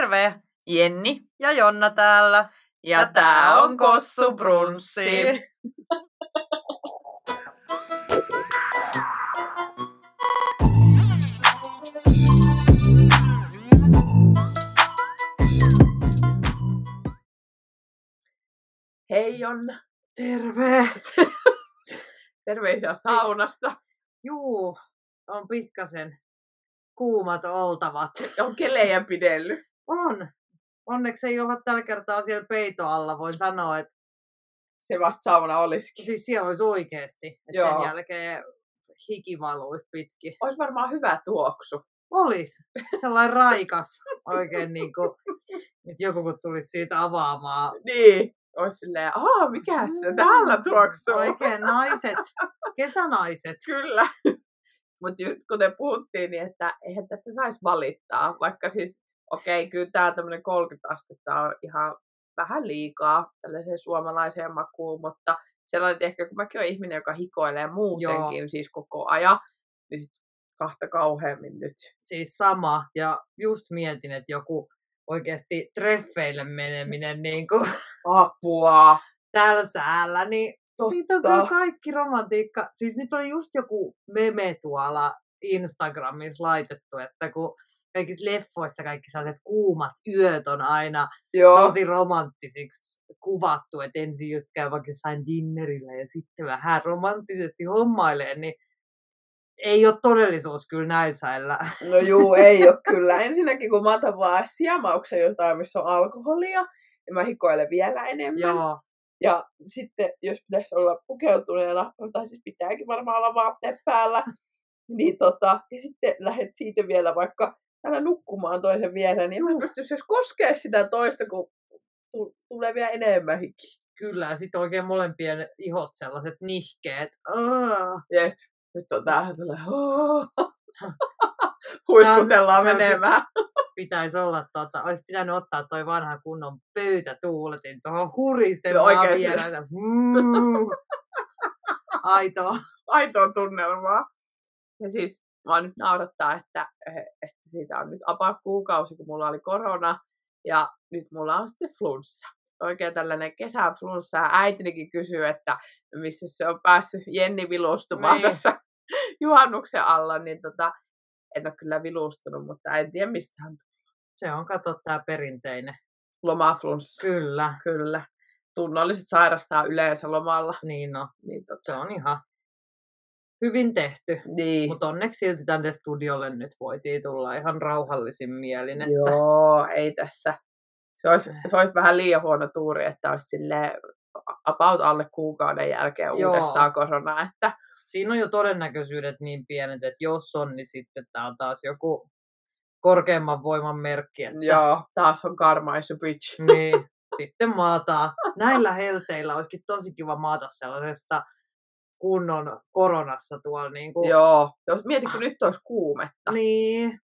Terve! Jenni. Ja Jonna täällä. Ja, ja tää on Kossu Brunssi. Hei Jonna. Terve! Terveisiä saunasta. Juu, on pikkasen kuumat oltavat. On kelejä pidellyt. On. Onneksi ei olla tällä kertaa siellä peito alla, voin sanoa, että se vasta sauna olisikin. Siis siellä olisi oikeasti. Että Joo. sen jälkeen hiki valuisi pitkin. Olisi varmaan hyvä tuoksu. Olis. Sellainen raikas oikein niin kuin, että joku kun tulisi siitä avaamaan. Niin. Olisi silleen, aah, mikä se täällä tuoksuu? Oikein naiset, kesänaiset. Kyllä. Mutta kuten puhuttiin, niin että eihän tässä saisi valittaa, vaikka siis, okei, okay, kyllä tämä tämmöinen 30 astetta on ihan vähän liikaa tällaiseen suomalaiseen makuun, mutta sellainen, että ehkä kun mäkin olen ihminen, joka hikoilee muutenkin Joo. siis koko ajan, niin sit kahta kauheammin nyt. Siis sama, ja just mietin, että joku oikeasti treffeille meneminen niin kuin apua täällä säällä, niin Totta. siitä on kyllä kaikki romantiikka. Siis nyt oli just joku meme tuolla Instagramissa laitettu, että kun kaikissa leffoissa kaikki sellaiset kuumat yöt on aina Joo. tosi romanttisiksi kuvattu, että ensin just käy vaikka jossain dinnerillä ja sitten vähän romanttisesti hommailee, niin ei ole todellisuus kyllä näin säillä. No juu, ei ole kyllä. Ensinnäkin kun mä otan vaan siamauksen jotain, missä on alkoholia, niin mä hikoilen vielä enemmän. Joo. Ja sitten, jos pitäisi olla pukeutuneena, tai siis pitääkin varmaan olla vaatteet päällä, niin tota, ja sitten lähdet siitä vielä vaikka täällä nukkumaan toisen viereen, niin mä pystyisi edes koskea sitä toista, kun tulee vielä enemmän hiki. Kyllä, ja sitten oikein molempien ihot sellaiset nihkeet. Jep, nyt on tähän tulee. Huiskutellaan menemään. Pitäisi olla, tota, olisi pitänyt ottaa toi vanha kunnon pöytätuuletin tuohon hurisemaan vielä. Aitoa. Aitoa tunnelmaa. Ja siis mä nyt naurattaa, että, että siitä on nyt apaa kuukausi, kun mulla oli korona. Ja nyt mulla on sitten flunssa. Oikein tällainen kesäflunssa. Ja äitinikin kysyy, että missä se on päässyt Jenni vilustumaan niin. tässä juhannuksen alla. Niin tota, en ole kyllä vilustunut, mutta en tiedä mistä hän Se on, kato, tämä perinteinen. Lomaflunssa. Kyllä. Kyllä. Tunnolliset sairastaa yleensä lomalla. Niin no, niin tota. se on ihan hyvin tehty. Niin. Mutta onneksi silti tänne studiolle nyt voitiin tulla ihan rauhallisin mielin. Että... Joo, ei tässä. Se olisi, se olisi vähän liian huono tuuri, että olisi silleen about alle kuukauden jälkeen Joo. uudestaan korona. Että... Siinä on jo todennäköisyydet niin pienet, että jos on, niin sitten tämä on taas joku korkeamman voiman merkki. Että... Joo, taas on karma is a bitch. Niin, sitten maataa. Näillä helteillä olisikin tosi kiva maata sellaisessa kunnon koronassa tuolla. Niin kuin... Joo, jos mietitkö nyt olisi kuumetta. Niin,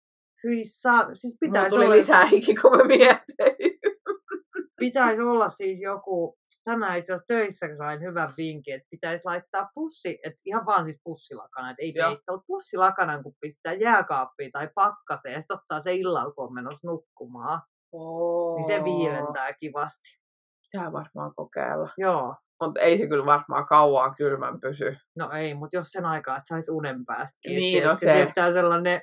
hyissa. Siis pitäisi tuli olla... lisää hiki, kun mä mietin. pitäisi olla siis joku, tänään itse asiassa töissä sain hyvän vinkin, että pitäisi laittaa pussi, että ihan vaan siis pussilakana, että ei peittä, mutta pussilakanan, kun pistää jääkaappiin tai pakkaseen ja sitten ottaa se illalla, kun on menossa nukkumaan. Oh. Niin se viilentää kivasti. Pitää varmaan kokeilla. Joo. Mutta ei se kyllä varmaan kauan kylmän pysy. No ei, mutta jos sen aikaa, että saisi unen päästä. Niin, no se. se pitää sellainen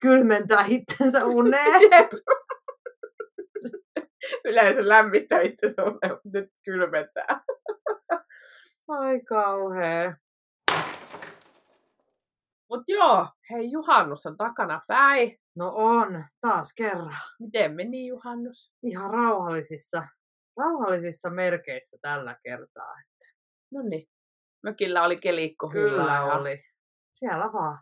kylmentää itsensä uneen. Yleensä lämmittää itsensä uneen, mutta nyt kylmentää. Ai kauhea. Mut joo, hei juhannus on takana päin. No on, taas kerran. Miten meni juhannus? Ihan rauhallisissa rauhallisissa merkeissä tällä kertaa. No niin. Mökillä oli kelikko. Kyllä ja... oli. Siellä vaan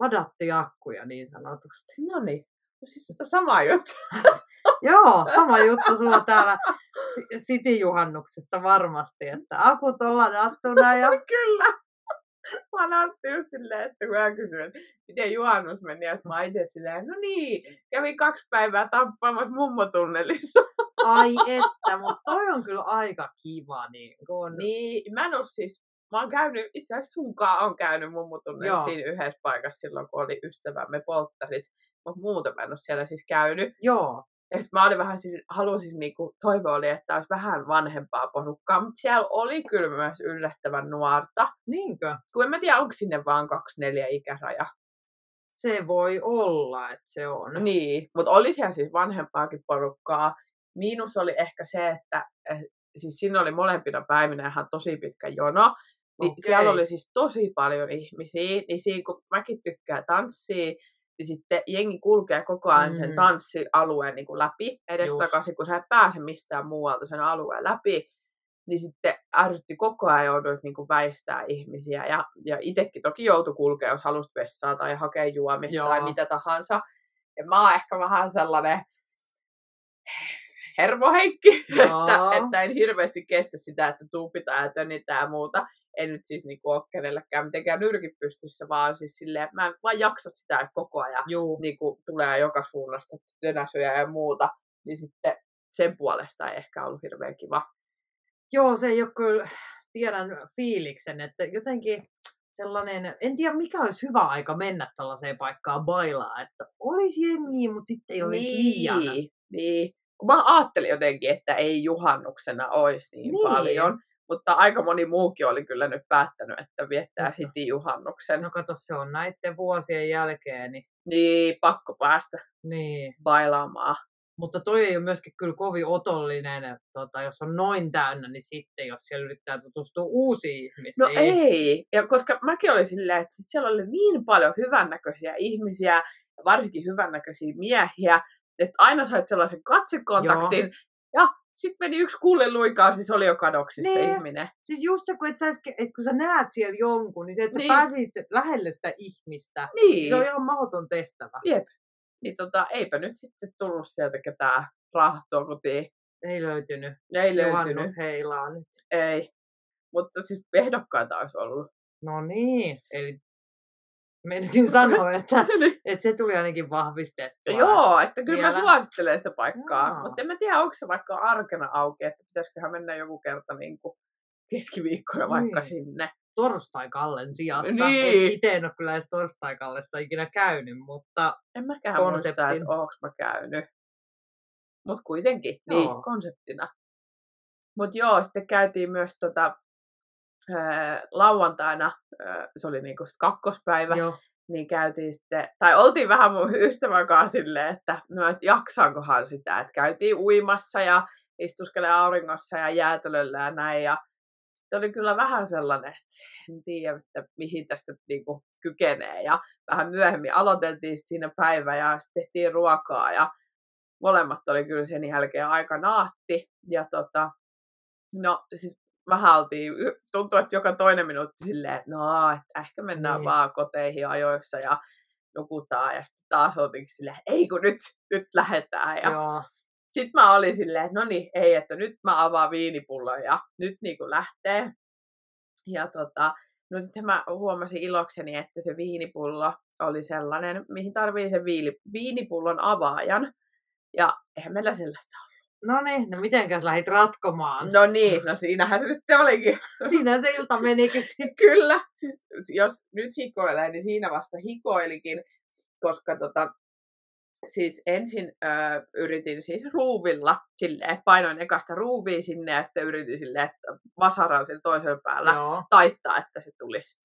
ladatti akkuja niin sanotusti. No niin. No siis sama juttu. Joo, sama juttu sulla täällä City-juhannuksessa varmasti, että akut on ladattuna ja... Kyllä. Mä näytin just silleen, että kun hän kysyi, että miten juhannus meni, että mä itse silleen, no niin, kävin kaksi päivää tappamassa mummotunnelissa. Ai että, mutta toi on kyllä aika kiva. Niin, kun... niin mä en ole siis, mä oon käynyt, itse asiassa sunkaan on käynyt mummotunnelissa siinä yhdessä paikassa silloin, kun oli ystävämme polttarit. mutta muuten mä en ole siellä siis käynyt. Joo. Ja sitten mä olin vähän, siis, halusin niinku, toivo oli, että olisi vähän vanhempaa porukkaa, mutta siellä oli kyllä myös yllättävän nuorta. Niinkö? Kun en mä tiedä, onko sinne vaan 24 ikäraja. Se voi olla, että se on. Niin, mutta oli siellä siis vanhempaakin porukkaa. Miinus oli ehkä se, että eh, siis siinä oli molempina päivinä ihan tosi pitkä jono. Niin Okei. siellä oli siis tosi paljon ihmisiä, niin siinä kun mäkin tykkään tanssia, sitten jengi kulkee koko ajan sen Mm. tanssialueen niin kuin läpi edestakaisin, kun sä et pääse mistään muualta sen alueen läpi. Niin sitten ärsytti koko ajan jouduit niin kuin väistää ihmisiä. Ja, ja itsekin toki joutui kulkea, jos halusit vessaa tai hakea juomista Joo. tai mitä tahansa. Ja mä oon ehkä vähän sellainen hermoheikki, että, että en hirveästi kestä sitä, että tuupitaan ja tönitään ja muuta. En nyt siis niinku ole kenellekään mitenkään nyrkin pystyssä, vaan siis silleen, mä en vaan jaksa sitä, että koko ajan Juu. niinku, tulee joka suunnasta tönäsyjä ja muuta. Niin sitten sen puolesta ei ehkä ollut hirveän kiva. Joo, se ei ole kyllä, tiedän fiiliksen, että jotenkin sellainen, en tiedä mikä olisi hyvä aika mennä tällaiseen paikkaan bailaa, että olisi jengiä, mutta sitten ei olisi liian. Niin, niin. Kun mä ajattelin jotenkin, että ei juhannuksena olisi niin, Niin. paljon, mutta aika moni muukin oli kyllä nyt päättänyt, että viettää. City juhannuksen. No kato, se on näiden vuosien jälkeen, niin, Niin, pakko päästä niin. bailaamaan. Mutta toi ei ole myöskin kyllä kovin otollinen, tota, jos on noin täynnä, niin sitten jos siellä yrittää tutustua uusiin ihmisiin. No ei, ja koska mäkin olin silleen, että siis siellä oli niin paljon hyvännäköisiä ihmisiä, varsinkin hyvännäköisiä miehiä, että aina sait sellaisen katsekontaktin, ja sitten meni yksi kuulle luikaan, siis oli jo kadoksissa Niin. ihminen. Siis just se, kun, et sä, et kun sä näet siellä jonkun, niin se, että sä Niin. pääsit se- lähelle sitä ihmistä, Niin, se on ihan mahdoton tehtävä. Jep. niin tota, eipä nyt sitten tullut sieltä ketään rahtoa kotiin. Ei löytynyt. Ei löytynyt, Juhannusheilaa nyt. ei. Mutta siis ehdokkaita olisi ollut. No niin, eli menisin sanoa, että, että se tuli ainakin vahvistettua. Joo, että kyllä mä vielä. suosittelen sitä paikkaa. Mutta en mä tiedä, onko se vaikka arkena auki, että pitäisiköhän mennä joku kerta niin kuin keskiviikkona vaikka Niin. sinne. Torstai-Kallen sijasta. Niin. Itse en ole kyllä edes Torstai-Kallessa ikinä käynyt, mutta En mäkään muista, että Konseptin. onko mä käynyt. Mutta kuitenkin, Joo. niin, konseptina. Mutta joo, sitten käytiin myös tota, ää, lauantaina, ää, se oli niinku kakkospäivä, joo. niin käytiin sitten, tai oltiin vähän mun ystävän kanssa silleen, että no, et jaksaankohan sitä, että käytiin uimassa ja istuskelee auringossa ja jäätelöllä ja näin, ja sitten oli kyllä vähän sellainen, että en tiedä, että mihin tästä niinku kykenee, ja vähän myöhemmin aloiteltiin siinä päivä ja sitten tehtiin ruokaa, ja molemmat oli kyllä sen jälkeen aika naatti, ja tota, no siis vähän oltiin, tuntui, että joka toinen minuutti silleen, että no, että ehkä mennään Niin. vaan koteihin ajoissa ja nukutaan. Ja sitten taas oltiin silleen, ei kun nyt, nyt lähdetään. Ja joo. sitten mä olin silleen, että no niin, ei, että nyt mä avaan viinipullon ja nyt niin kuin lähtee. Ja tota, no sitten mä huomasin ilokseni, että se viinipullo oli sellainen, mihin tarvii sen viili, viinipullon avaajan. Ja eihän meillä sellaista ole. No niin, no mitenkäs lähdit ratkomaan? No niin, no siinähän se nyt olikin. Siinä se ilta menikin sitten. Kyllä, siis jos nyt hikoilee, niin siinä vasta hikoilikin, koska tota, siis ensin ö, yritin siis ruuvilla, silleen, painoin ekasta ruuvia sinne ja sitten yritin silleen, että vasaran sen toisella päällä Joo. taittaa, että se tulisi.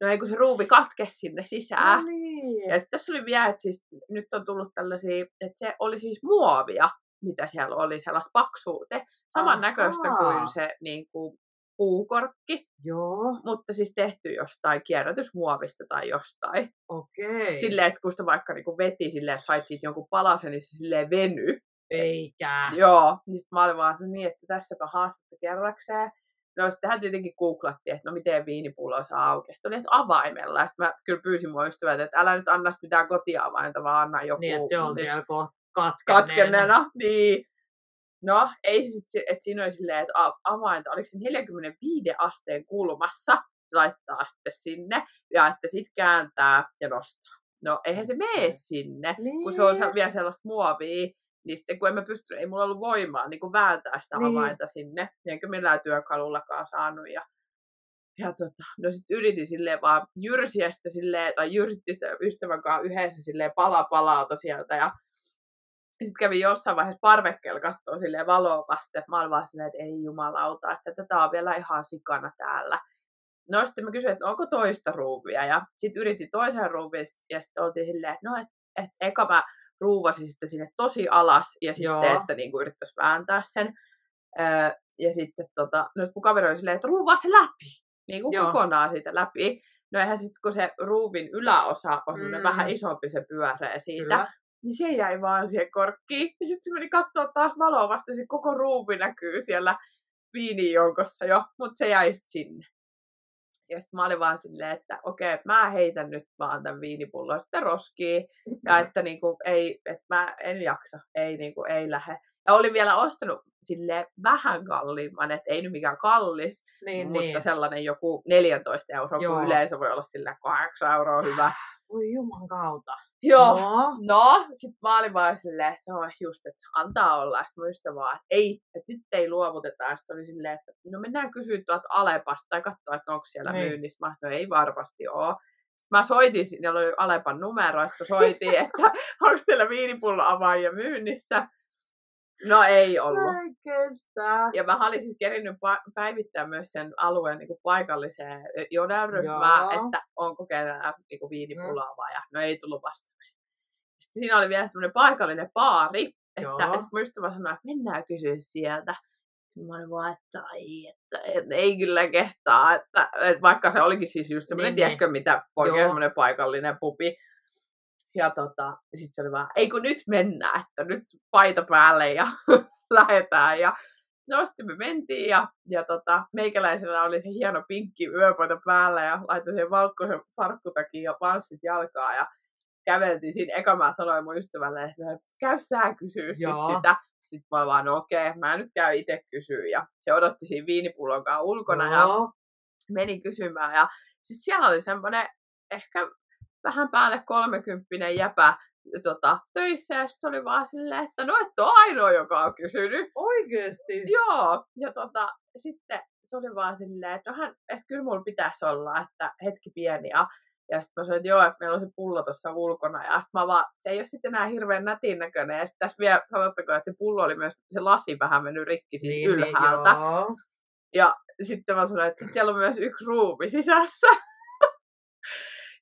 No ei kun se ruuvi katkesi sinne sisään. No niin. Ja sitten tässä oli vielä, että siis nyt on tullut tällaisia, että se oli siis muovia, mitä siellä oli, sellaista paksuute, samannäköistä Ahaa. kuin se niin kuin, puukorkki Joo, mutta siis tehty jostain kierrätysmuovista tai jostain. okei. Silleen, että kun sitä vaikka niinku veti silleen, että sait siitä jonkun palasen, niin se silleen veny. Eikä. Joo, niin sitten mä olin vaan, että niin, että tässäpä haastetta kerrakseen. No sittenhän tietenkin googlattiin, että no miten viinipullo saa auki. Sitten oli, että avaimella. Sitten mä kyllä pyysin mun ystävät, että älä nyt anna mitään kotiavainta, vaan anna joku Niin, että se on niin, siellä kohta katkenneena. katkenneena. Niin. No, ei se sitten, että siinä oli silleen, että avainta, oliko se 45 asteen kulmassa, laittaa sitten sinne, ja että sit kääntää ja nostaa. No, eihän se mene sinne, Niin. kun se on se- vielä sellaista muovia, niin sitten kun en mä pysty, ei mulla ollut voimaa niin kun vääntää sitä Niin. avainta sinne, enkä millään työkalullakaan saanut. Ja ja tota, no sitten yritin silleen vaan jyrsiä sitä silleen, tai jyrsitti sitä ystävän kanssa yhdessä silleen pala palalta sieltä. Ja sitten kävin jossain vaiheessa parvekkeella katsoa silleen valoa vasten, että mä olin vaan silleen, että ei jumalauta, että tätä on vielä ihan sikana täällä. No sitten mä kysyin, että onko toista ruuvia, ja sitten yritin toisen ruuvia, ja sitten oltiin silleen, että no, että et, eka mä ruuvasin sitten sinne tosi alas, ja sitten, Joo. että niin yrittäisi vääntää sen. Öö, ja sitten tota, no sitten mun kaveri oli silleen, että ruuvaa se läpi niin kuin kokonaan siitä läpi. No eihän sitten, kun se ruuvin yläosa on mm. vähän isompi se pyöreä siitä, Kyllä. Niin se jäi vaan siihen korkkiin. Ja sitten se meni katsoa taas valoa vasta, se koko ruuvi näkyy siellä viinijoukossa jo, mutta se jäi sinne. Ja sitten mä olin vaan silleen, että okei, mä heitän nyt vaan tämän viinipullon sitten roskiin. Ja että niinku, ei, että mä en jaksa, ei, niinku, ei lähde. Ja olin vielä ostanut sille vähän kalliimman, että ei nyt mikään kallis, niin, mutta niin. sellainen joku 14 euroa, Joo. kun yleensä voi olla sillä 8 euroa hyvä. Voi juman kautta. Joo, no, no sit mä olin vaan silleen, että se on just, että antaa olla. Sitten ystävä vaan, että ei, että nyt ei luovuteta. Sitten oli silleen, että no mennään kysyä tuolta Alepasta tai katsoa, että onko siellä niin. myynnissä. Mä no ei varmasti ole. Sitten mä soitin, siinä oli Alepan numero, ja sitten soitin, että onko siellä viinipullo avaajia myynnissä. No ei ollut. Ei kestä. Ja mä olin siis kerinyt päivittää myös sen alueen niin kuin paikalliseen jodelryhmään, että onko ketään niin viinipulaa mm. ja no ei tullut vastauksia. Sitten siinä oli vielä semmoinen paikallinen baari, että mun ystävä sanoi, että mennään kysyä sieltä. Mä olin vaan, että, ai, että, että ei kyllä kehtaa, että, että vaikka se olikin siis just semmoinen, niin, tiedätkö, mitä oikein semmoinen paikallinen pupi, ja tota, sitten se oli vaan, ei kun nyt mennään, että nyt paita päälle ja lähetään. Ja no sitten me mentiin ja, ja tota, meikäläisellä oli se hieno pinkki yöpaita päällä ja laitoin sen valkoisen farkkutakin ja vanssit jalkaa ja käveltiin siinä. Eka mä sanoin mun ystävälle, että käy sä kysyä sit sitä. Sitten mä vaan, no okei, okay, mä nyt käyn itse kysyä. Ja se odotti siinä viinipullon ulkona no. ja meni kysymään. Ja siis siellä oli semmoinen ehkä vähän päälle kolmekymppinen jäpä tota, töissä, ja se oli vaan silleen, että no et ole ainoa, joka on kysynyt. Oikeesti? Joo, ja tota, sitten se oli vaan silleen, että, no hän, että kyllä mulla pitäisi olla, että hetki pieni, ja, ja sitten mä sanoin, että joo, että meillä on se pullo tuossa ulkona, ja sitten mä vaan, se ei ole sitten enää hirveän nätin näköinen, ja sitten tässä vielä sanottakoon, että se pullo oli myös, se lasi vähän mennyt rikki siitä niin, niin ylhäältä. Joo. Ja sitten mä sanoin, että siellä on myös yksi ruuvi sisässä.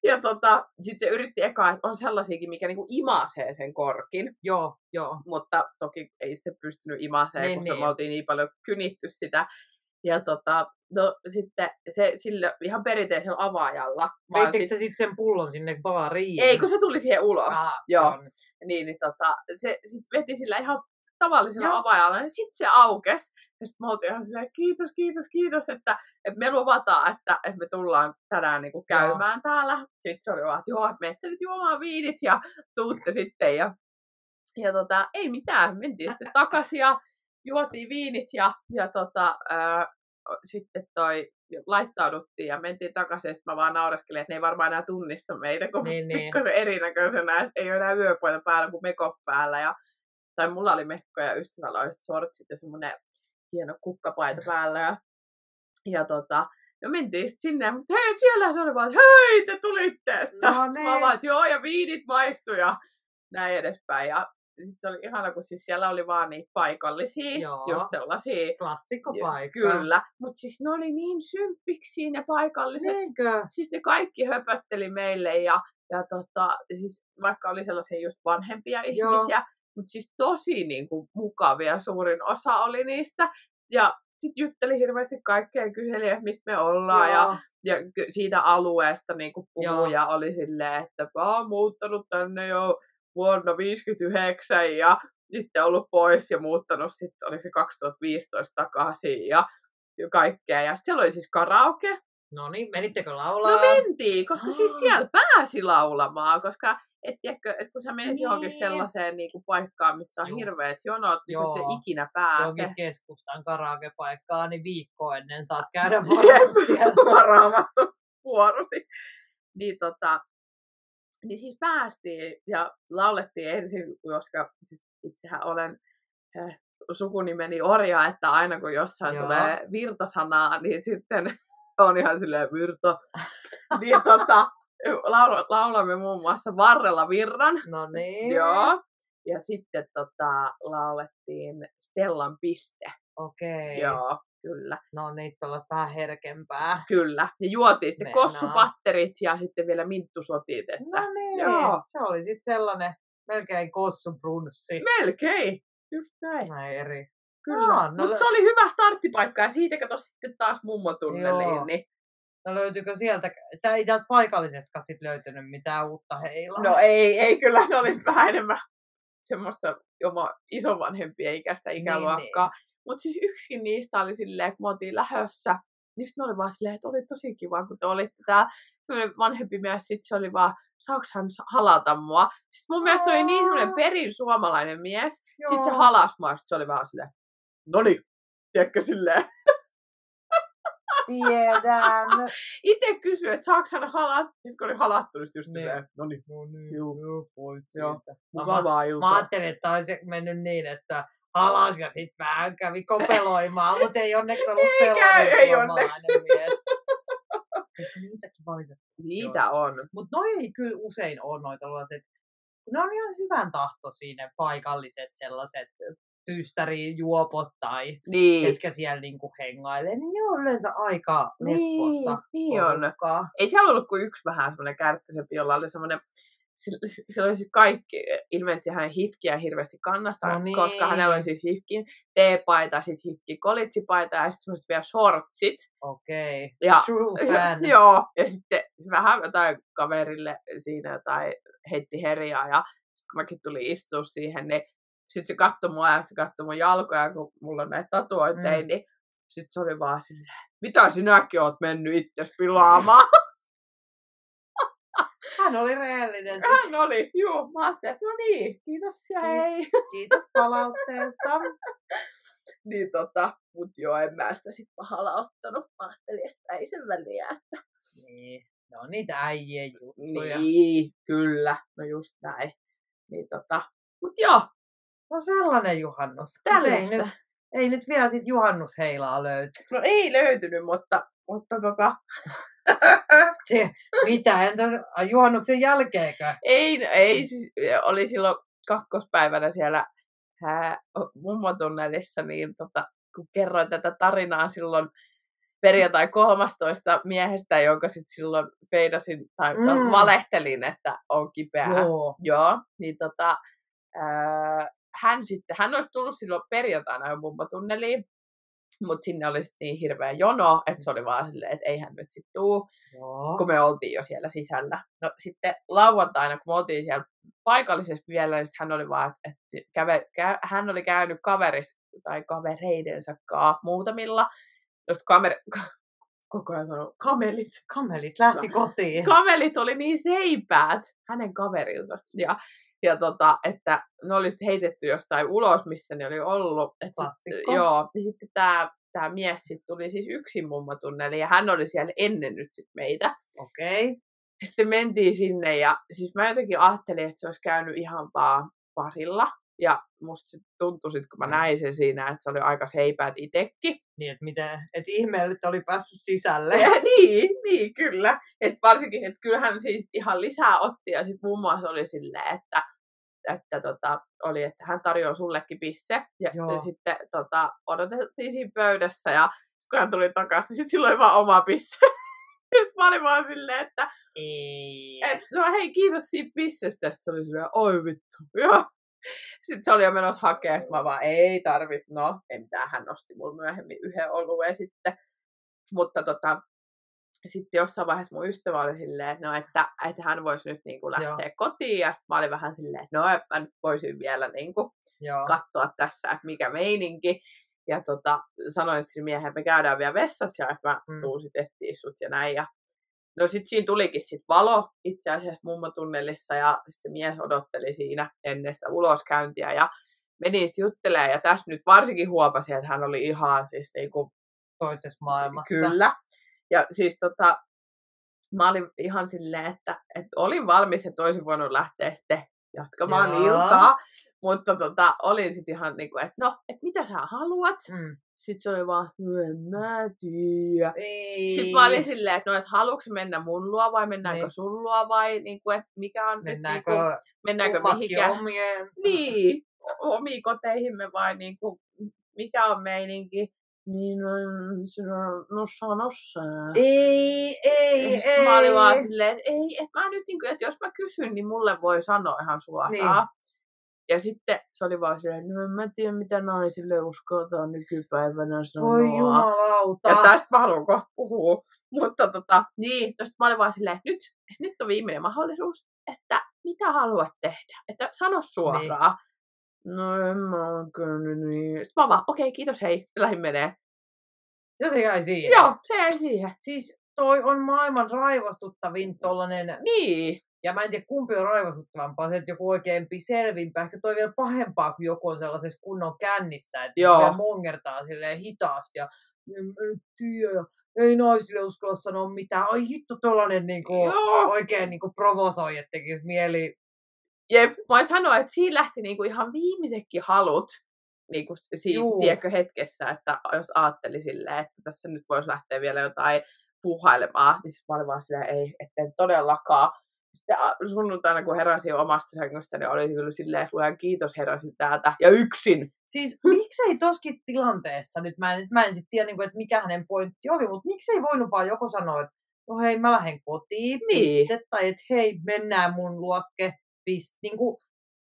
Ja tota, sitten se yritti eka, että on sellaisiakin, mikä niinku imasee sen korkin. Joo, joo. Mutta toki ei se pystynyt imaseen, niin, kun niin. me oltiin niin paljon kynitty sitä. Ja tota, no sitten se sillä ihan perinteisellä avaajalla. Veittekö sit... sitten sen pullon sinne baariin? Ei, kun se tuli siihen ulos. Ah, joo. On. Niin, niin tota, se sitten veti sillä ihan tavallisella Joo. avaajalla, niin sitten se aukesi. Ja sitten mä oltiin ihan silleen, kiitos, kiitos, kiitos, että, että me luvataan, että, että me tullaan tänään niin kuin käymään joo. täällä. Sitten se oli vaan, että joo, menette nyt juomaan viinit ja tuutte sitten. Ja, ja tota, ei mitään, mentiin sitten takaisin ja juotiin viinit ja, ja tota, ää, sitten toi laittauduttiin ja mentiin takaisin, ja sitten mä vaan naureskelin, että ne ei varmaan enää tunnista meitä, kun niin, niin. erinäköisenä, että ei ole enää yöpuolta päällä kuin mekop päällä. Ja, tai mulla oli mekko ja ystävällä oli sortsit ja semmoinen hieno kukkapaita mm. päällä. Ja, ja tota, ja mentiin sitten sinne, mutta hei, siellä se oli vaan, että hei, te tulitte! Että no niin. Mä vaan, että joo, ja viinit maistui ja näin edespäin. Ja sitten se oli ihana, kun siis siellä oli vaan niitä paikallisia, Joo. just sellaisia. Klassikkopaikka. Kyllä, mutta siis ne oli niin symppiksi ne paikalliset. Niinkö? Siis ne kaikki höpötteli meille ja, ja tota, siis vaikka oli sellaisia just vanhempia Joo. ihmisiä, mutta siis tosi niin kuin, mukavia, suurin osa oli niistä. Ja sitten jutteli hirveästi kaikkea, kyseli, että mistä me ollaan Joo. ja, ja siitä alueesta niin kuin puhui ja oli silleen, että mä oon muuttanut tänne jo vuonna 59 ja nyt ollut pois ja muuttanut sitten, oliko se 2015 takaisin ja, ja kaikkea. Ja sitten siellä oli siis karaoke. No niin, menittekö laulaa? No mentiin, koska oh. siis siellä pääsi laulamaan, koska et tiedätkö, et kun sä menet niin. johonkin sellaiseen niin kuin paikkaan, missä on Juh. hirveät jonot, niin Joo. se ikinä pääse. Johonkin keskustan karaokepaikkaa, niin viikko ennen saat käydä siellä varaamassa vuorosi. Niin, tota, niin siis päästiin ja laulettiin ensin, koska siis itsehän olen äh, sukunimeni Orja, että aina kun jossain Joo. tulee virtasanaa, niin sitten on ihan silleen virta. Niin tota, laula, laulamme muun muassa Varrella virran. No niin. Joo. Ja sitten tota, laulettiin Stellan piste. Okei. Joo, kyllä. No niin, tuollaista vähän herkempää. Kyllä. Ja juotiin sitten Meinaa. kossupatterit ja sitten vielä minttusotit. Että No niin, Joo. se oli sitten sellainen melkein kossubrunssi. melkein. Just näin. Näin eri. Kyllä. Aa, no Mutta se oli hyvä starttipaikka ja siitä kato sitten taas mummotunneliin. Joo. Niin... No löytyykö sieltä, tää ei täältä paikallisestakaan sit löytynyt mitään uutta heilaa. No ei, ei kyllä se olisi vähän enemmän semmoista oma isovanhempien ikäistä Niin, ikäluokkaa. Mutta siis yksikin niistä oli silleen, kun me oltiin lähössä, niin sitten oli vaan silleen, että oli tosi kiva, kun te olitte tää semmoinen vanhempi mies, sit se oli vaan, saaks hän halata mua? Sitten mun mielestä se oli niin semmoinen perin suomalainen mies, sitten se halas mua, sit se oli vaan silleen, no niin, tiedätkö silleen. Tiedän. Itse kysyi, että saaks hän halata, ja sit kun oli halattu, niin just Niin. silleen, no niin, No niin, Juu. joo, voit Joo. siitä. mukavaa Mä iltaa. ajattelin, että olisi mennyt niin, että alas ja sitten vähän kävi kopeloimaan, mutta ei onneksi ollut Ei käy, sellainen ei suomalainen mies. Koska niitäkin valitettavasti Niitä on. Mutta noi ei kyllä usein ole noita tällaiset, ne on ihan hyvän tahtoisia ne paikalliset sellaiset pystärijuopot tai Niin. ketkä siellä niinku hengailee, niin ne on yleensä aika Niin, lepposta niin on. porukkaa. Ei siellä ollut kuin yksi vähän semmoinen kärttäisempi, jolla oli semmoinen, sillä sillä oli siis kaikki, ilmeisesti hän hifkiä hirveästi kannasta, No niin. koska hänellä oli siis hifkin teepaita, sitten hifki kolitsipaita ja sitten semmoiset vielä shortsit. Okei. Ja, True ja, fan. joo, ja sitten vähän jotain kaverille siinä jotain heitti herjaa ja sitten kun mäkin tulin istua siihen, niin sitten se katsoi mua ja se katsoi mun jalkoja, kun mulla on näitä tatuointeja, Mm. niin sitten se oli vaan silleen, mitä sinäkin oot mennyt itse pilaamaan? Hän oli rehellinen. Hän oli, juu, mä ajattelin, että no niin, kiitos ja hei. Kiitos palautteesta. niin tota, mut joo, en mä sitä sit pahalla ottanut. Mä ajattelin, että ei sen väliä. Että... Niin. Ne on niitä äijien juttuja. Niin, kyllä, no just näin. Niin tota, mut joo, No sellainen juhannus. Ei nyt, ei nyt vielä sit juhannusheilaa löyty. No ei löytynyt, mutta, mutta tota, Se, mitä, entä juhannuksen jälkeenkö? ei, ei siis, oli silloin kakkospäivänä siellä ää, mummotunnelissa, niin tota, kun kerroin tätä tarinaa silloin perjantai 13 miehestä, jonka sitten silloin feidasin tai Mm. valehtelin, että on kipeää. Joo. Joo, niin tota, ää, hän sitten, hän olisi tullut silloin perjantaina jo mummotunneliin, mutta sinne oli sitten niin hirveä jono, että se oli vaan silleen, että ei hän nyt sitten tuu, Joo. kun me oltiin jo siellä sisällä. No sitten lauantaina, kun me oltiin siellä paikallisesti vielä, niin hän oli vaan, että, käve, kä, hän oli käynyt kaveris tai kavereidensa kaa muutamilla, josta kamer, koko ajan sanoo, kamelit, Kamelit lähti kotiin. kamelit oli niin seipäät, hänen kaverinsa. Ja, ja tota, että ne oli sit heitetty jostain ulos, missä ne oli ollut. Et sit, joo, ja sitten tämä tää mies sit tuli siis yksin mummotunneli ja hän oli siellä ennen nyt sit meitä. Okei. Ja sitten mentiin sinne ja siis mä jotenkin ajattelin, että se olisi käynyt ihan vaan parilla. Ja musta sit tuntui sit, kun mä näin sen siinä, että se oli aika seipäät itekin. Niin, että miten, että ihmeelle, että oli päässyt sisälle. Ja, niin, niin, kyllä. Ja sitten varsinkin, että kyllähän siis ihan lisää otti ja sitten muun muassa oli silleen, että, että tota, oli, että hän tarjoaa sullekin pisse. Ja, Joo. ja sitten tota, odotettiin siinä pöydässä ja kun hän tuli takaisin, sitten sillä oli vaan oma pisse. Sitten mä olin vaan silleen, että Ei. et, no hei, kiitos siitä pissestä. Sitten se oli silleen, oi vittu. Ja. Sitten se oli jo menossa hakemaan, että mä vaan, ei tarvit, no, ei mitään, hän nosti mulle myöhemmin yhden oluen sitten. Mutta tota, sitten jossain vaiheessa mun ystävä oli silleen, no, että, että hän voisi nyt niin kuin lähteä Joo. Kotiin. Ja sitten mä olin vähän silleen, että no, mä nyt voisin vielä niin kuin Joo. katsoa tässä, että mikä meininki. Ja tota, sanoin sitten sille miehelle, että me käydään vielä vessassa ja että mä Mm. tuun sitten etsiä sut ja näin. Ja no sitten siinä tulikin sit valo itse asiassa mummotunnelissa ja sit se mies odotteli siinä ennen sitä uloskäyntiä ja menin sitten juttelemaan ja tässä nyt varsinkin huomasin, että hän oli ihan siis niinku Toisessa maailmassa. Kyllä. Ja siis tota, mä olin ihan silleen, että, että olin valmis, että olisin voinut lähteä sitten jatkamaan Joo. iltaa. Mutta tota, olin sitten ihan niinku, että no, että mitä sä haluat? Mm. Sitten se oli vaan, no en mä tiedä. Ei. Sitten mä olin silleen, että no, et haluatko mennä mun luo vai mennäänkö Niin. sun luo vai niinku, että mikä on Mennäänkö, nyt, niinku, mennäänkö mihinkään. omien... Niin, omiin koteihimme vai niinku, mikä on meininki. Niin, no, no, no sä. Ei, ei, Ja ei. mä olin vaan silleen, että ei, että mä nyt niinku, että jos mä kysyn, niin mulle voi sanoa ihan suoraan. Niin. Ja sitten se oli vaan silleen, no en mä tiedä mitä naisille uskaltaa nykypäivänä sanoa. Oi jumalauta. Ja tästä mä haluan kohta puhua. Mutta tota, niin, no sit mä olin vaan silleen, että nyt, että nyt on viimeinen mahdollisuus, että mitä haluat tehdä. Että sano suoraan. No en mä oikein niin. Sitten mä vaan, okei, okay, kiitos, hei, lähin menee. Ja se jäi siihen. Joo, se jäi siihen. Siis toi on maailman raivostuttavin tollanen, Niin, ja mä en tiedä kumpi on raivostuttavampaa, se, että joku oikeampi selvinpä. Ehkä toi vielä pahempaa, kun joku on sellaisessa kunnon kännissä, että Joo. se mongertaa silleen hitaasti ja en mä nyt tiedä. Ei naisille uskalla sanoa mitään. Ai hitto, tollanen niinku, oikein niinku provosoi, että tekisi mieli. Jep, voin sanoa, että siinä lähti niinku ihan viimeisetkin halut niinku siinä, tiedätkö, hetkessä, että jos ajatteli silleen, että tässä nyt voisi lähteä vielä jotain puuhailemaan, niin sitten mä olin vaan silleen, ei, etten todellakaan. Sitten sunnuntaina, kun heräsin omasta sängystä, niin oli kyllä silleen, että kiitos heräsin täältä. Ja yksin. Siis miksei toskin tilanteessa, nyt mä en, mä en sit tiedä, niinku, että mikä hänen pointti oli, mutta miksei voinut vaan joku sanoa, että no hei, mä lähden kotiin, Niin. piste, tai että hei, mennään mun luokke, piste. Niinku,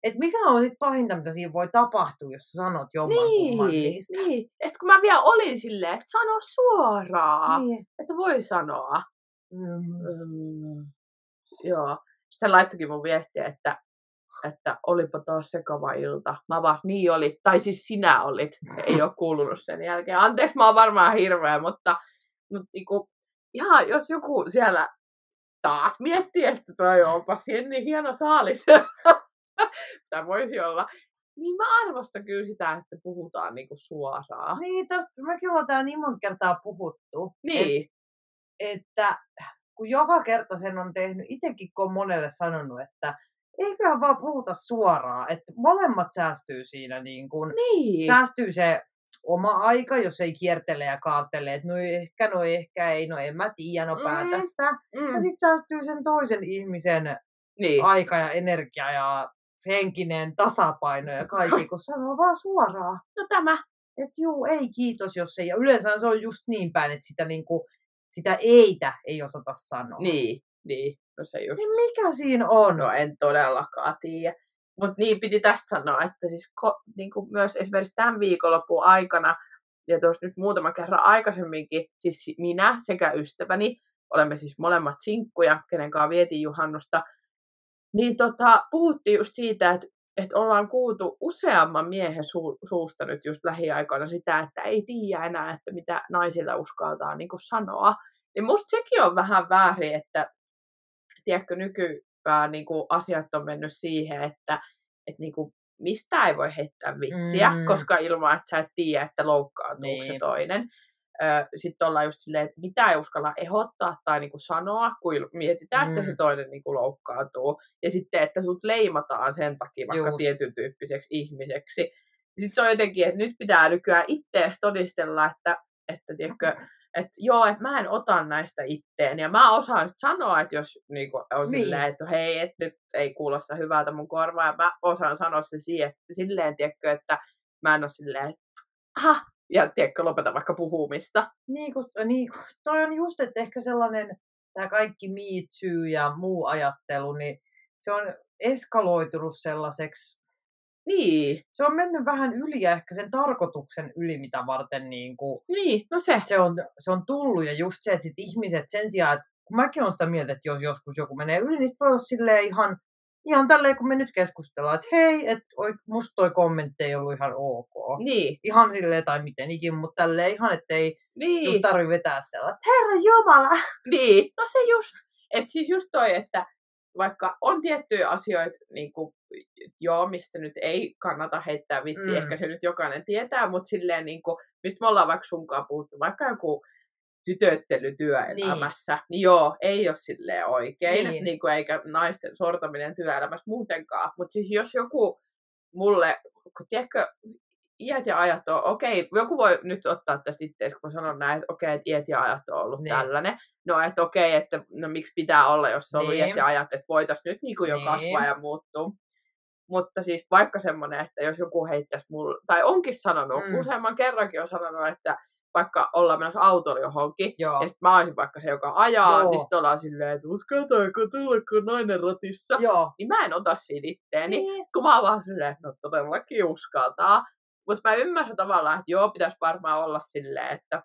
että mikä on sit pahinta, mitä siinä voi tapahtua, jos sä sanot jomman kumman Niin, niistä. niin. Ja sitten kun mä vielä olin silleen, että sano suoraan, Niin. että voi sanoa. Mm. Mm, joo. Sitten laittokin mun viestiä, että, että olipa taas sekava ilta. Mä vaan, niin oli. Tai siis sinä olit. Ei ole kuulunut sen jälkeen. Anteeksi, mä oon varmaan hirveä, mutta, mutta niinku, ihan jos joku siellä taas miettii, että toi onpa niin hieno saalis. tai voisi olla. Niin mä arvostan kyllä sitä, että puhutaan niinku suoraan. Niin, tästä mekin ollaan täällä niin monta kertaa puhuttu, Niin. että kun joka kerta sen on tehnyt, itsekin kun on monelle sanonut, että eiköhän vaan puhuta suoraan, että molemmat säästyy siinä niin kuin, Niin. säästyy se oma aika, jos ei kiertele ja kaartele, että no ehkä, no ehkä ei, no en mä tiedä, no Mm. päätässä. Ja Mm. sitten säästyy sen toisen ihmisen Niin. aika ja energia ja henkinen tasapaino ja kaikki, kun sanoo vaan suoraan. No tämä. Että juu, ei kiitos, jos ei. Ja yleensä se on just niin päin, että sitä, niinku, sitä eitä ei osata sanoa. Niin. Niin. No se just. Niin mikä siinä on? No en todellakaan tiedä. Mutta niin piti tästä sanoa, että siis ko, niin kuin myös esimerkiksi tämän viikonlopun aikana, ja tuossa nyt muutama kerran aikaisemminkin, siis minä sekä ystäväni, olemme siis molemmat sinkkuja, kenen kanssa vietiin juhannusta, niin tota, puhuttiin just siitä, että, että ollaan kuultu useamman miehen su, suusta nyt just lähiaikoina sitä, että ei tiedä enää, että mitä naisilla uskaltaa niin sanoa. Niin musta sekin on vähän väärin, että tiedätkö, nykyään niin kuin asiat on mennyt siihen, että, että niin kuin, mistä ei voi heittää vitsiä, Mm. mm. koska ilman, että sä et tiedä, että loukkaantuuko se Niin. toinen. Sitten ollaan just silleen, että mitä ei uskalla ehdottaa tai niinku sanoa, kun mietitään, että Mm. se toinen niinku loukkaantuu. Ja sitten, että sut leimataan sen takia vaikka Just. tietyn tyyppiseksi ihmiseksi. Sitten se on jotenkin, että nyt pitää nykyään ittees todistella, että, että tiedätkö, että joo, että mä en ota näistä itteen. Ja mä osaan sit sanoa, että jos niinku, on Niin. silleen, että hei, että nyt ei kuulosta hyvältä mun korvaa. Ja mä osaan sanoa sen siihen, silleen, tiedätkö, että mä en ole silleen, että aha, ja tiedätkö, lopeta vaikka puhumista. Niin, kun, niin kun, toi on just, että ehkä sellainen, tämä kaikki Me Too ja muu ajattelu, niin se on eskaloitunut sellaiseksi, Niin, se on mennyt vähän yli ja ehkä sen tarkoituksen yli, mitä varten niin kuin, niin, no se. se, on, se on tullut. Ja just se, että sit ihmiset sen sijaan, että kun mäkin olen sitä mieltä, että jos joskus joku menee yli, niin voi olla ihan, ihan tälleen, kun me nyt keskustellaan, että hei, että oi, musta toi kommentti ei ollut ihan ok. Niin, Ihan silleen tai miten ikin, mutta tälleen ihan, että ei just niin, tarvi vetää sellaista, herra jumala! niin. No se just. Että siis just toi, että vaikka on tiettyjä asioita, niin kuin, joo, mistä nyt ei kannata heittää vitsiä, Mm. ehkä se nyt jokainen tietää, mutta silleen, niin kuin, mistä me ollaan vaikka sunkaan puhuttu, vaikka joku tytöttely työelämässä, niin, niin joo, ei ole silleen oikein, Niin. niin. Kuin, eikä naisten sortaminen työelämässä muutenkaan. Mutta siis jos joku mulle, kun tiedätkö, iät ja ajat on, okei, joku voi nyt ottaa tästä itseäsi, kun sanon näin, että okei, että iät ja ajat on ollut niin. tällainen. No, että okei, että no miksi pitää olla, jos se on ollut niin. iät ja ajat, että voitaisiin nyt niin kuin jo niin. kasvaa ja muuttua. Mutta siis vaikka semmoinen, että jos joku heittäisi mulle, tai onkin sanonut, mm. useamman kerrankin on sanonut, että vaikka ollaan menossa autolla johonkin, Joo. ja sitten mä olisin vaikka se, joka ajaa, Joo. niin sitten ollaan silleen, että uskaltaako tulla, kun nainen ratissa. Joo. Niin mä en ota siitä itteeni, niin. kun mä oon vaan silleen, että no todellakin uskaltaa. Mutta mä ymmärrän tavallaan, että joo, pitäisi varmaan olla silleen, että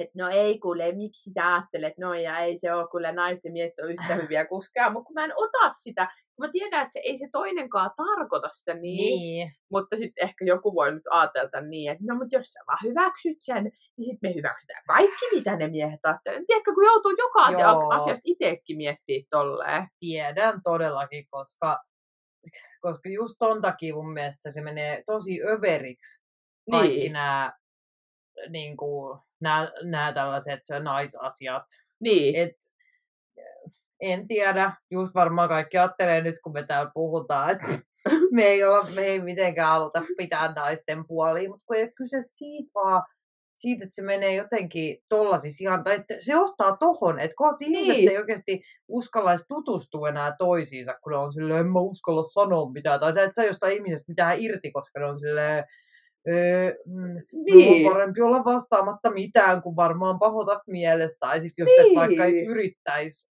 että no ei kuule, miksi sä ajattelet noin ja ei se ole kuule naisten miehet on yhtä hyviä kuskeja, mutta kun mä en ota sitä, kun mä tiedän, että se ei se toinenkaan tarkoita sitä niin, niin. mutta sitten ehkä joku voi nyt ajatella niin, että no mutta jos sä vaan hyväksyt sen, niin sitten me hyväksytään kaikki, mitä ne miehet ajattelevat. Tiedätkö, kun joutuu joka Joo. asiasta itsekin miettimään tolleen. Tiedän todellakin, koska, koska just ton takia mun mielestä se menee tosi överiksi kaikki niin. nämä niin kuin, nämä, nämä tällaiset naisasiat. Niin. Et, en tiedä, just varmaan kaikki ajattelee nyt, kun me täällä puhutaan, että me ei, olla, me ei mitenkään haluta pitää naisten puoliin, mutta kun ei ole kyse siitä vaan, siitä, että se menee jotenkin tollasissa ihan, tai että se johtaa tohon, että kohti niin. ihmiset ei oikeasti uskalla tutustua enää toisiinsa, kun ne on silleen, en mä uskalla sanoa mitään, tai sä et saa jostain ihmisestä mitään irti, koska ne on silleen, Öö, mm, niin. on parempi olla vastaamatta mitään, kun varmaan pahoitat mielestä. Tai sitten jos niin. et vaikka ei yrittäisi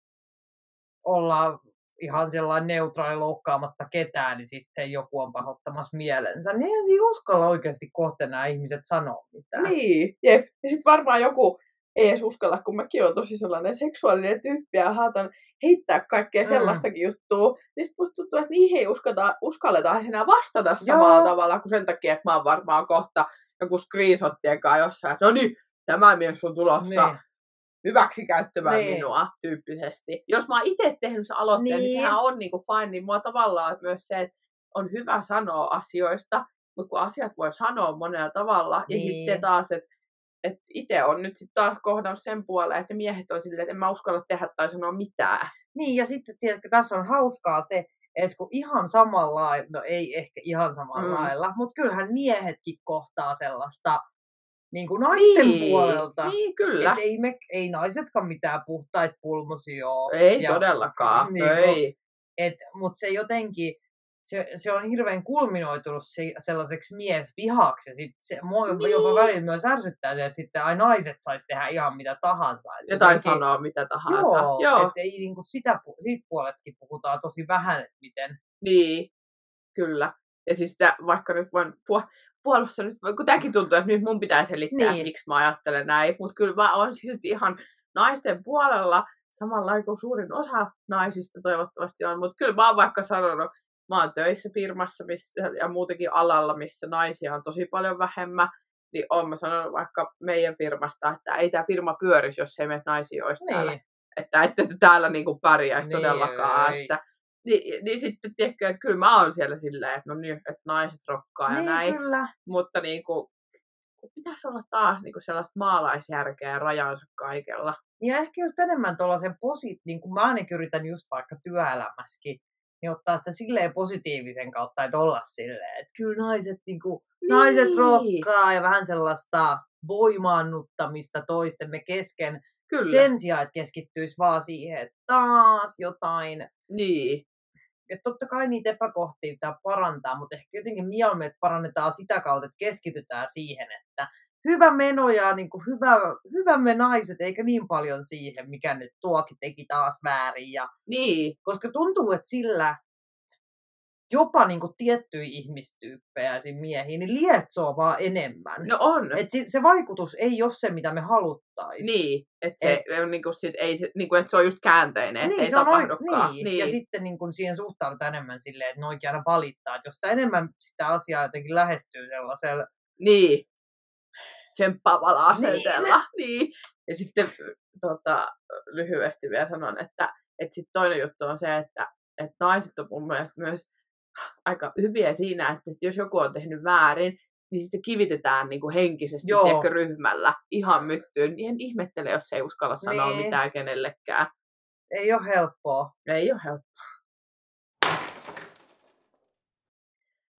olla ihan sellainen neutraali loukkaamatta ketään, niin sitten joku on pahoittamassa mielensä. Niin eihän siinä uskalla oikeasti kohta nämä ihmiset sanoa mitään. Niin, jep. Ja sitten varmaan joku ei edes uskalla, kun mäkin olen tosi sellainen seksuaalinen tyyppi ja haatan heittää kaikkea mm. sellaistakin juttua, niin sitten musta tuntuu, että niihin ei uskata, uskalleta enää vastata samalla Joo. tavalla kuin sen takia, että mä oon varmaan kohta joku screenshottien kanssa jossain, no niin, tämä mies on tulossa niin. hyväksi käyttämään niin. minua tyyppisesti. Jos mä oon itse tehnyt sen aloitteen, niin, niin sehän on niinku fine, niin mua tavallaan että myös se, että on hyvä sanoa asioista, mutta kun asiat voi sanoa monella tavalla, niin. ja sitten se taas, että et itse on nyt sitten taas kohdannut sen puoleen, että miehet on silleen, että en mä uskalla tehdä tai sanoa mitään. Niin, ja sitten tiedätkö, tässä on hauskaa se, että kun ihan samalla lailla, no ei ehkä ihan samalla mm. lailla, mutta kyllähän miehetkin kohtaa sellaista niin kuin naisten niin, puolelta. Niin, kyllä. Et ei, me, ei naisetkaan mitään puhtaita pulmusia ole. Ei ja, todellakaan, niin ei. Mutta se jotenkin, se, se on hirveän kulminoitunut se, sellaiseksi miesvihaksi. Ja sit se, mua niin. jopa välillä myös ärsyttää se, että sitten ai naiset saisi tehdä ihan mitä tahansa. Et tai sanoa mitä tahansa. Joo, Joo. että ei niin kuin sitä, siitä puolestakin puhutaan tosi vähän, että miten. Niin, kyllä. Ja siis sitä, vaikka nyt voin puolussa nyt, kun tämäkin tuntuu, että nyt mun pitää selittää, niin. miksi mä ajattelen näin, mutta kyllä mä oon silti ihan naisten puolella, samalla kuin suurin osa naisista toivottavasti on, mutta kyllä mä oon vaikka sanonut, mä oon töissä firmassa missä, ja muutenkin alalla, missä naisia on tosi paljon vähemmän, niin oon mä sanonut vaikka meidän firmasta, että ei tämä firma pyörisi, jos ei meitä naisia olisi niin. täällä. Että ette te täällä niinku pärjäisi niin, todellakaan. Ei. Että, niin, niin sitten tiedätkö, että kyllä mä oon siellä silleen, että no niin, että naiset rokkaa niin, ja näin. Kyllä. Mutta niin kuin, pitäisi olla taas niin kuin sellaista maalaisjärkeä rajansa kaikella. Ja ehkä just enemmän tuollaisen posit, niin kuin mä ainakin yritän just vaikka työelämässäkin, niin ottaa sitä silleen positiivisen kautta, että olla silleen, että kyllä naiset, niin kuin, niin. naiset rokkaa ja vähän sellaista voimaannuttamista toistemme kesken. Kyllä. Sen sijaan, että keskittyisi vaan siihen, että taas jotain. Niin. Että totta kai niitä epäkohtia pitää parantaa, mutta ehkä jotenkin mieluummin, että parannetaan sitä kautta, että keskitytään siihen, että hyvä meno ja niin kuin hyvä, hyvä me naiset, eikä niin paljon siihen, mikä nyt tuokin teki taas väärin. Ja, niin. Koska tuntuu, että sillä jopa niin kuin tiettyjä ihmistyyppejä miehiin, niin lietsoo vaan enemmän. No on. Et se vaikutus ei ole se, mitä me haluttaisiin. Niin, että se, et, niin kuin sit, ei, niin kuin, että se on just käänteinen, niin, ei tapahdukaan. Niin. niin. Ja sitten niin kuin siihen suhtaudutaan enemmän silleen, että ne oikein aina valittaa. Että jos sitä enemmän sitä asiaa jotenkin lähestyy sellaisella niin tsemppaavalla asenteella. Niin. niin. Ja sitten tota, lyhyesti vielä sanon, että, että sitten toinen juttu on se, että, että naiset on mun mielestä myös aika hyviä siinä, että jos joku on tehnyt väärin, niin sitten se kivitetään niin kuin henkisesti Joo. ryhmällä ihan myttyyn. Niin en ihmettele, jos ei uskalla sanoa niin. mitään kenellekään. Ei ole helppoa. Ei ole helppoa.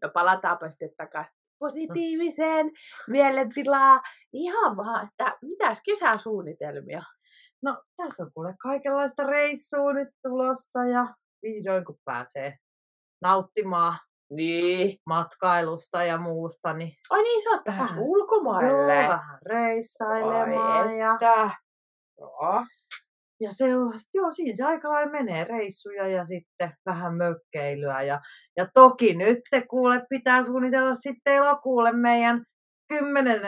No palataanpa sitten takaisin positiiviseen mielentilaan. Ihan vaan, että mitäs kesäsuunnitelmia? No tässä on kuule kaikenlaista reissua nyt tulossa ja vihdoin kun pääsee nauttimaan Niin. matkailusta ja muusta, niin Ai niin, sä oot taas ulkomaille. joo, vähän reissailemaan Ai ja. Joo. Ja sellaista. Joo, siinä se aika lailla menee reissuja ja sitten vähän mökkeilyä. Ja, ja toki nyt te kuule pitää suunnitella sitten elokuulle meidän kymmenen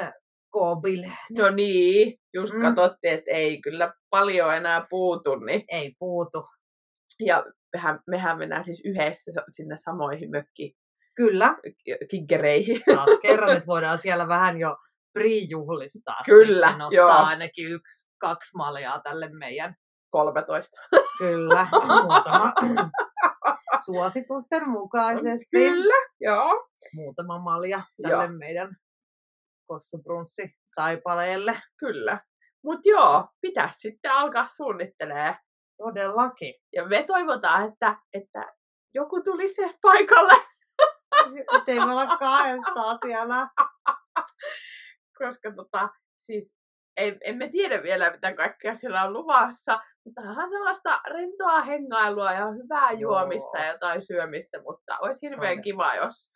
k-bile. No niin, just Mm. katsottiin, että ei kyllä paljon enää puutu. Niin. Ei puutu. Ja mehän, mehän mennään siis yhdessä sinne samoihin Kyllä, mökkikikkereihin. taas kerran nyt voidaan siellä vähän jo pre-juhlistaa. Kyllä, sitten, nostaa joo. ainakin yksi, kaksi maljaa tälle meidän 13. Kyllä, muutama suositusten mukaisesti. Kyllä, joo. Muutama malja tälle Joo. meidän kossubrunssi taipaleelle. Kyllä. Mutta joo, pitäisi sitten alkaa suunnittelemaan. Todellakin. Ja me toivotaan, että, että joku tulisi se paikalle, Ettei me olla kahdestaan siellä. koska tota, siis ei, emme tiedä vielä, mitä kaikkea siellä on luvassa, mutta ihan sellaista rentoa hengailua ja hyvää Joo. juomista ja jotain syömistä, mutta olisi hirveän Todella. kiva, jos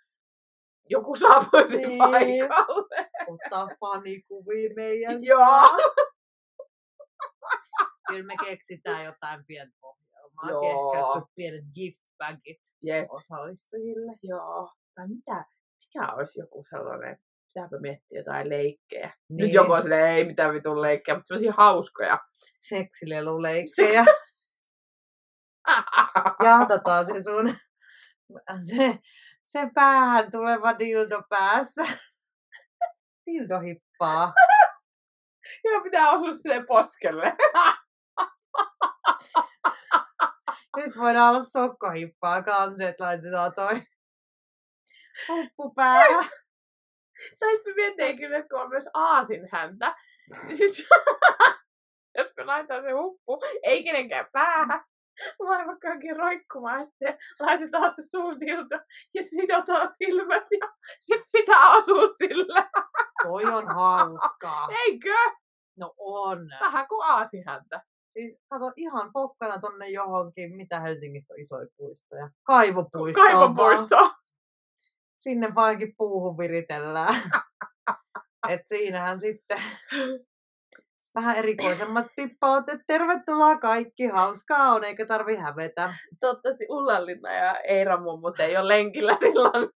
joku saapuisi Niin. paikalle. Ottaa fanikuvia meidän Joo. Kyllä me keksitään jotain pientä ohjelmaa. Joo. Ehkä pienet gift bagit Jep. osallistujille. Joo. Tai mitä, mikä olisi joku sellainen, pitääpä miettiä jotain leikkejä. Niin. Nyt joku on silleen, ei mitään vitun leikkejä, mutta sellaisia hauskoja. Seksileluleikkejä. Jahdataan se sun se, se päähän tuleva dildo päässä. Dildo hippaa. Ja pitää osua sinne poskelle. Nyt voidaan olla sokkohippaa kanssa, että laitetaan toi huppu päähän. Tai sitten mietin kyllä, että kun on myös aasin häntä. Niin sit, jos me laitetaan se huppu, ei kenenkään päähän, vaan vaikka johonkin roikkumaan, sitten laitetaan se suuntilta ja sidotaan silmät ja se pitää asua sillä. Toi on hauskaa. Eikö? No on. Vähän kuin aasihäntä. Siis kato ihan pokkana tonne johonkin, mitä Helsingissä on isoja puistoja. Kaivopuisto. Kaivopuisto. Sinne vainkin puuhun viritellään. Et siinähän sitten vähän erikoisemmat pippalot, että tervetuloa kaikki, hauskaa on, eikä tarvi hävetä. Toivottavasti Ullanlinna ja Eira mummut ei ole lenkillä silloin.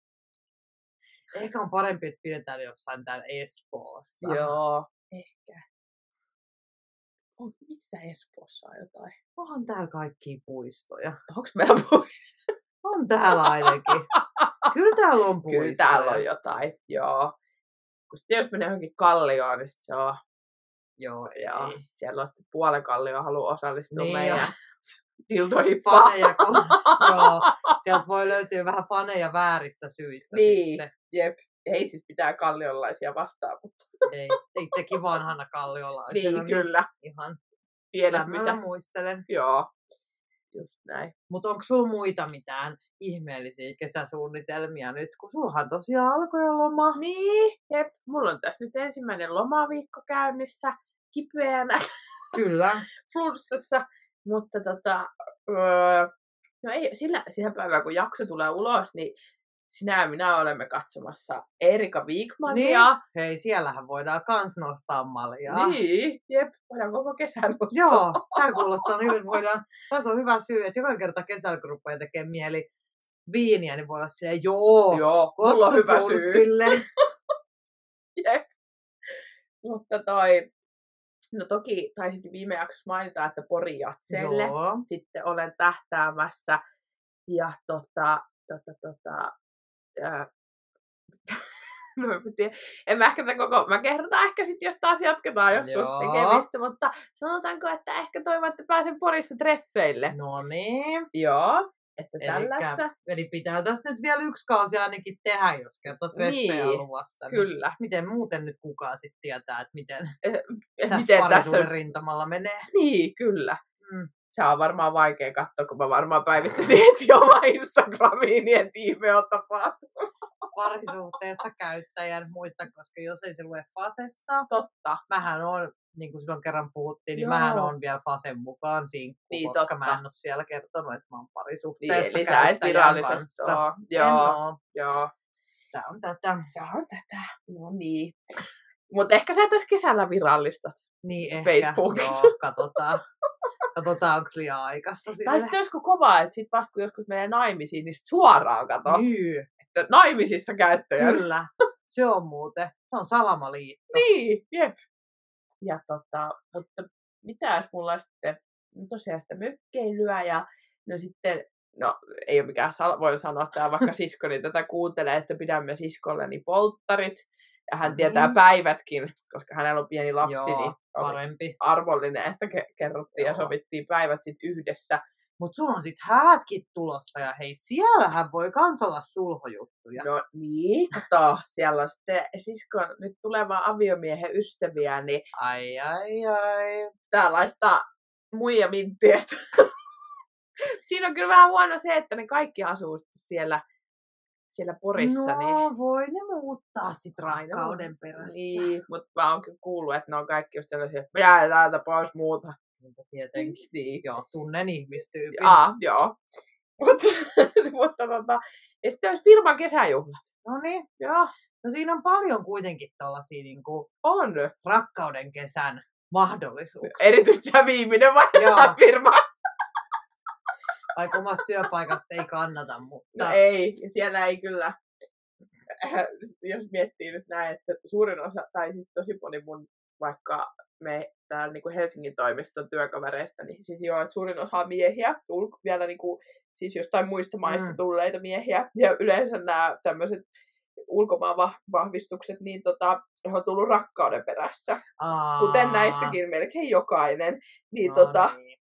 Ehkä on parempi, että pidetään jossain täällä Espoossa. Joo, ehkä. On, missä Espoossa on jotain? Onhan täällä kaikki puistoja. Onko meillä pui- On täällä ainakin. Kyllä täällä on puistoja. Kyllä täällä on jotain, joo. Kun sitten jos menee johonkin kallioon, niin sit se on, Joo, joo, ei. siellä on sitten puolen kallio haluaa osallistua Niin, meidän ja- dildohippaan. Faneja, kun, joo, sieltä voi löytyä vähän faneja vääristä syistä Niin. sitten. Jep, ei siis pitää kallionlaisia vastaan, mutta Ei, itsekin vanhana kalliolaisena. niin, kyllä, Ihan tiedät mitä. muistelen. Joo, just näin. Mutta onko sulla muita mitään ihmeellisiä kesäsuunnitelmia nyt, kun sulhan tosiaan alkoi jo loma. Niin, jep, mulla on tässä nyt ensimmäinen lomaviikko käynnissä, kipeänä. Kyllä. flunssassa, mutta tota, öö, no ei, sillä, siihen päivään kun jakso tulee ulos, niin sinä ja minä olemme katsomassa Erika Wigmania. Niin. Hei, siellähän voidaan kans nostaa maljaa. Niin, jep, voidaan koko kesän nostaa. Joo, tämä kuulostaa niin, että voidaan, tässä on hyvä syy, että joka kerta kesällä kun rupeaa tekemään mieli viiniä, niin voi olla silleen, joo, Joo, mulla on hyvä syy. Jep. Mutta toi, no toki taisinkin viime jaksossa mainita, että Pori Jatseille Joo. sitten olen tähtäämässä. Ja tota, tota, tota, ää, no, en mä ehkä koko, mä kerrotaan ehkä sitten, jos taas jatketaan joskus Joo. tekemistä, mutta sanotaanko, että ehkä toivon, että pääsen Porissa treffeille. No niin. Joo, että Elikkä- tällaista. Eli pitää tässä nyt vielä yksi kausi ainakin tehdä, jos kerta treffejä Niin, luvassa. niin Kyllä. Miten muuten nyt kukaan sitten tietää, että miten Eh, tässä Miten tässä rintamalla menee? Niin, kyllä. Mm. Se on varmaan vaikea katsoa, kun mä varmaan päivittäisin heti omaa Instagramiin, niin että ihme on tapahtunut. parisuhteessa käyttäjän, muista, koska jos ei se lue fasessa, Totta. mähän on, niin kuin silloin kerran puhuttiin, niin Joo. mähän on vielä fasen mukaan sinkku, Niin, koska totta. mä en ole siellä kertonut, että mä oon Niin, parisuhteessa eli sä et käyttäjän virallisesti Joo, oo. joo. Tää on tätä. Se on tätä. No niin. Mutta ehkä sä tässä kesällä virallistat. Niin ehkä. Facebookissa. Joo, katsotaan. Katsotaan, onko liian aikaista sille. Tai sitten olisiko kovaa, että sit vasta kun joskus menee naimisiin, niin sit suoraan kato, Niin, että naimisissa käyttäjä. kyllä. Se on muuten. Se on salamaliitto. Niin, jep. Ja tota, mutta mitä jos mulla sitten no tosiaan sitä mökkeilyä ja no sitten, no ei ole mikään, sal- voin sanoa tää vaikka siskoni tätä kuuntelee, että pidämme siskolleni polttarit. Ja hän tietää Mm. päivätkin, koska hänellä on pieni lapsi, Joo, niin parempi. arvollinen, että ke- kerrottiin ja Joo. sovittiin päivät sitten yhdessä. Mutta sulla on sit häätkin tulossa ja hei, siellähän voi kans olla sulhojuttuja. No niin, kato, siellä on sitten siskon nyt tuleva aviomiehen ystäviä, niin Ai, ai, ai. tää laittaa muija minttiä. Siinä on kyllä vähän huono se, että ne kaikki asuu sitten siellä, siellä Porissa. no, niin, voi ne muuttaa sit rakkauden perässä. niin, mutta mä oon kyllä kuullut, että ne on kaikki just sellaisia, että minä täältä pois muuta. Niinpä Tietenkin. Niin. Joo, tunnen ihmistyypin. Aa, joo. Mutta, mutta tota, ja sitten olisi firman kesäjuhlat. No niin. Joo, No siinä on paljon kuitenkin tällaisia niin kuin on. rakkauden kesän mahdollisuuksia. Erityisesti tämä viimeinen Joo. firma. Vaikka omasta työpaikasta ei kannata, mutta... No ei, siellä ei kyllä, äh, jos miettii nyt näin, että suurin osa, tai siis tosi moni mun vaikka me täällä niin kuin Helsingin toimiston työkavereista, niin siis joo, että suurin osa on miehiä, ulko, vielä niin kuin, siis jostain muista maista Mm. tulleita miehiä, ja yleensä nämä tämmöiset ulkomaan vah- vahvistukset, niin tota, he on tullut rakkauden perässä, Aa, kuten näistäkin melkein jokainen, niin no tota, niin.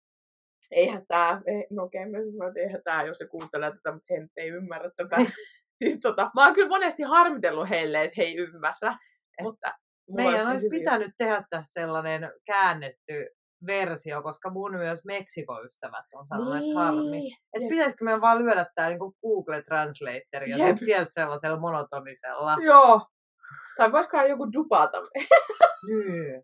Eihän tämä, no okei, okay, mä sanoin, että eihän tämä, jos ne kuuntelee tätä, mutta he ei ymmärrä tätä. Niin. siis tota, mä oon kyllä monesti harmitellut heille, että he ei ymmärrä. Että mulla Meidän olisi hyvin- pitänyt tehdä tässä sellainen käännetty versio, koska mun myös Meksiko-ystävät on sanonut, että harmi. Niin. Että pitäisikö meidän vaan lyödä tää niinku Google Translator ja sieltä sellaisella monotonisella. Joo. Tai voisikohan joku dupata me. Niin.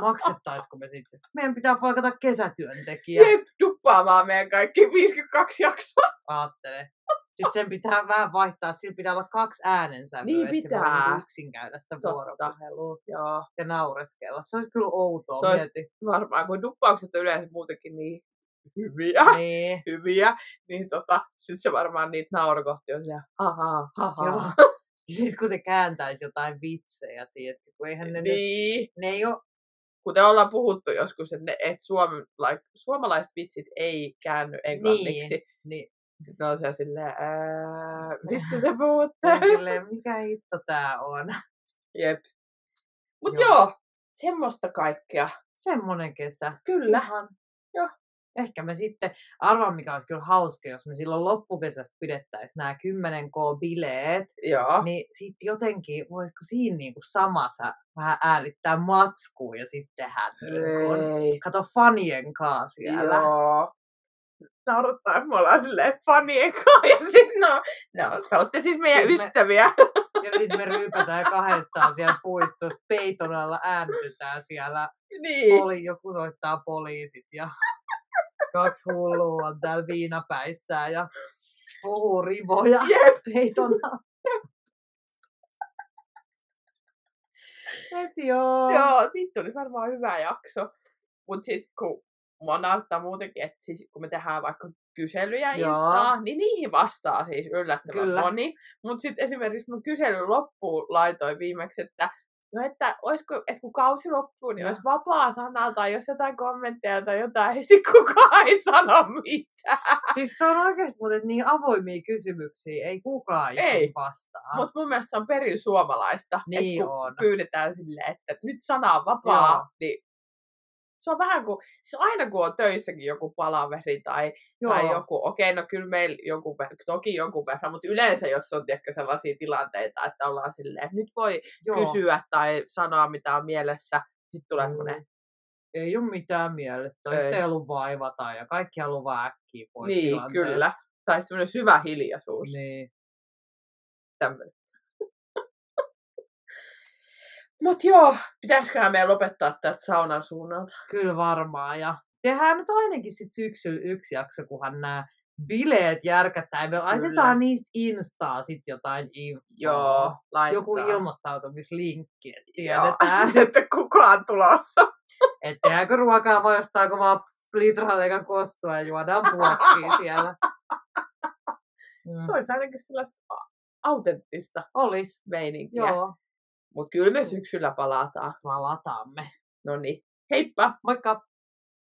Maksettaisiko me sitten? Meidän pitää palkata kesätyöntekijä. Jep, duppaamaan meidän kaikki 52 jaksoa. Aattele. Sitten sen pitää vähän vaihtaa, sillä pitää olla kaksi äänensävyä, Niin että se voi pitää. niinku yksin käydä sitä vuoropuhelua Joo, ja naureskella. Se olisi kyllä outoa, Se olisi- mieti. varmaan kun duppaukset on yleensä muutenkin niin hyviä, Niin. hyviä, niin tota, sit se varmaan niitä naurukohti on siellä, haha, haha. Joo. Sitten kun se kääntäisi jotain vitsejä, tiedätkö, kun eihän ne, nyt, Niin. ne ei ole, kuten ollaan puhuttu joskus, että, ne, että suomi, like, suomalaiset vitsit ei käänny englanniksi. niin, Sitten ne on siellä silleen, ää, mistä te puhutte? niin silleen, mikä hitto tää on. Jep. Mut Joo. joo. semmoista kaikkea. Semmonen kesä. Kyllä. Ihan. Ehkä me sitten, arvaan mikä olisi kyllä hauska, jos me silloin loppukesästä pidettäisiin nämä 10K-bileet, Joo. niin sitten jotenkin, voisiko siinä niinku samassa vähän äänittää matskua ja sitten tehdä niin Ei. kato fanien kanssa siellä. Joo. Naurattaa, että me ollaan silleen fanien kanssa. Ja sit no, no, te olette siis meidän me- ystäviä. Ja sitten me ryypätään kahdestaan siellä puistossa, peiton alla äänitetään siellä. niin. Poli, joku soittaa poliisit ja kaksi hullua on täällä viinapäissään ja puhuu rivoja Jep. peiton alla. Et joo. Joo, siitä tuli varmaan hyvä jakso. Mutta siis kun mua naurattaa muutenkin, että siis kun me tehdään vaikka kyselyjä Joo. Instaa, niin niihin vastaa siis yllättävän Kyllä. moni. Mutta sitten esimerkiksi mun kyselyn loppuun laitoin viimeksi, että no että olisiko, että kun kausi loppuu, niin olisi vapaa sana tai jos jotain kommentteja tai jotain, niin sit kukaan ei sano mitään. Siis se on oikeasti muuten niin avoimia kysymyksiä, ei kukaan Ei. ei. vastaa. Mutta mun mielestä se on perin suomalaista, Niin että kun on. pyydetään silleen, että nyt sana on vapaa, Joo. niin se on vähän kuin, se aina kun on töissäkin joku palaveri tai, tai joku, okei, okay, no kyllä meillä jonkun toki jonkun verran, mutta yleensä jos on tiedätkö, sellaisia tilanteita, että ollaan silleen, että nyt voi Joo. kysyä tai sanoa mitä on mielessä, sitten tulee Mm. semmoinen, Ei ole mitään mielessä. Toista Ei. ei ollut vaivata ja kaikki haluaa äkkiä pois niin kyllä, tai semmoinen syvä hiljaisuus. Niin. tämmöinen. Mut joo, pitäisiköhän meidän lopettaa tätä saunan suunnalta? Kyllä varmaan. Ja tehdään nyt ainakin sit syksyllä yksi jakso, kunhan nämä bileet järkättää. Me laitetaan niistä Instaa sit jotain infoa. Joo, laittaa. Joku ilmoittautumislinkki, että tiedetään. että kukaan tulossa. että tehdäänkö ruokaa vai ostaako vaan litran eikä kossua ja juodaan puokkiin siellä. Se olisi ainakin sellaista autenttista Olis. meininkiä. Joo, Mutta kyllä me syksyllä palataan. palataamme. No niin, heippa! Moikka!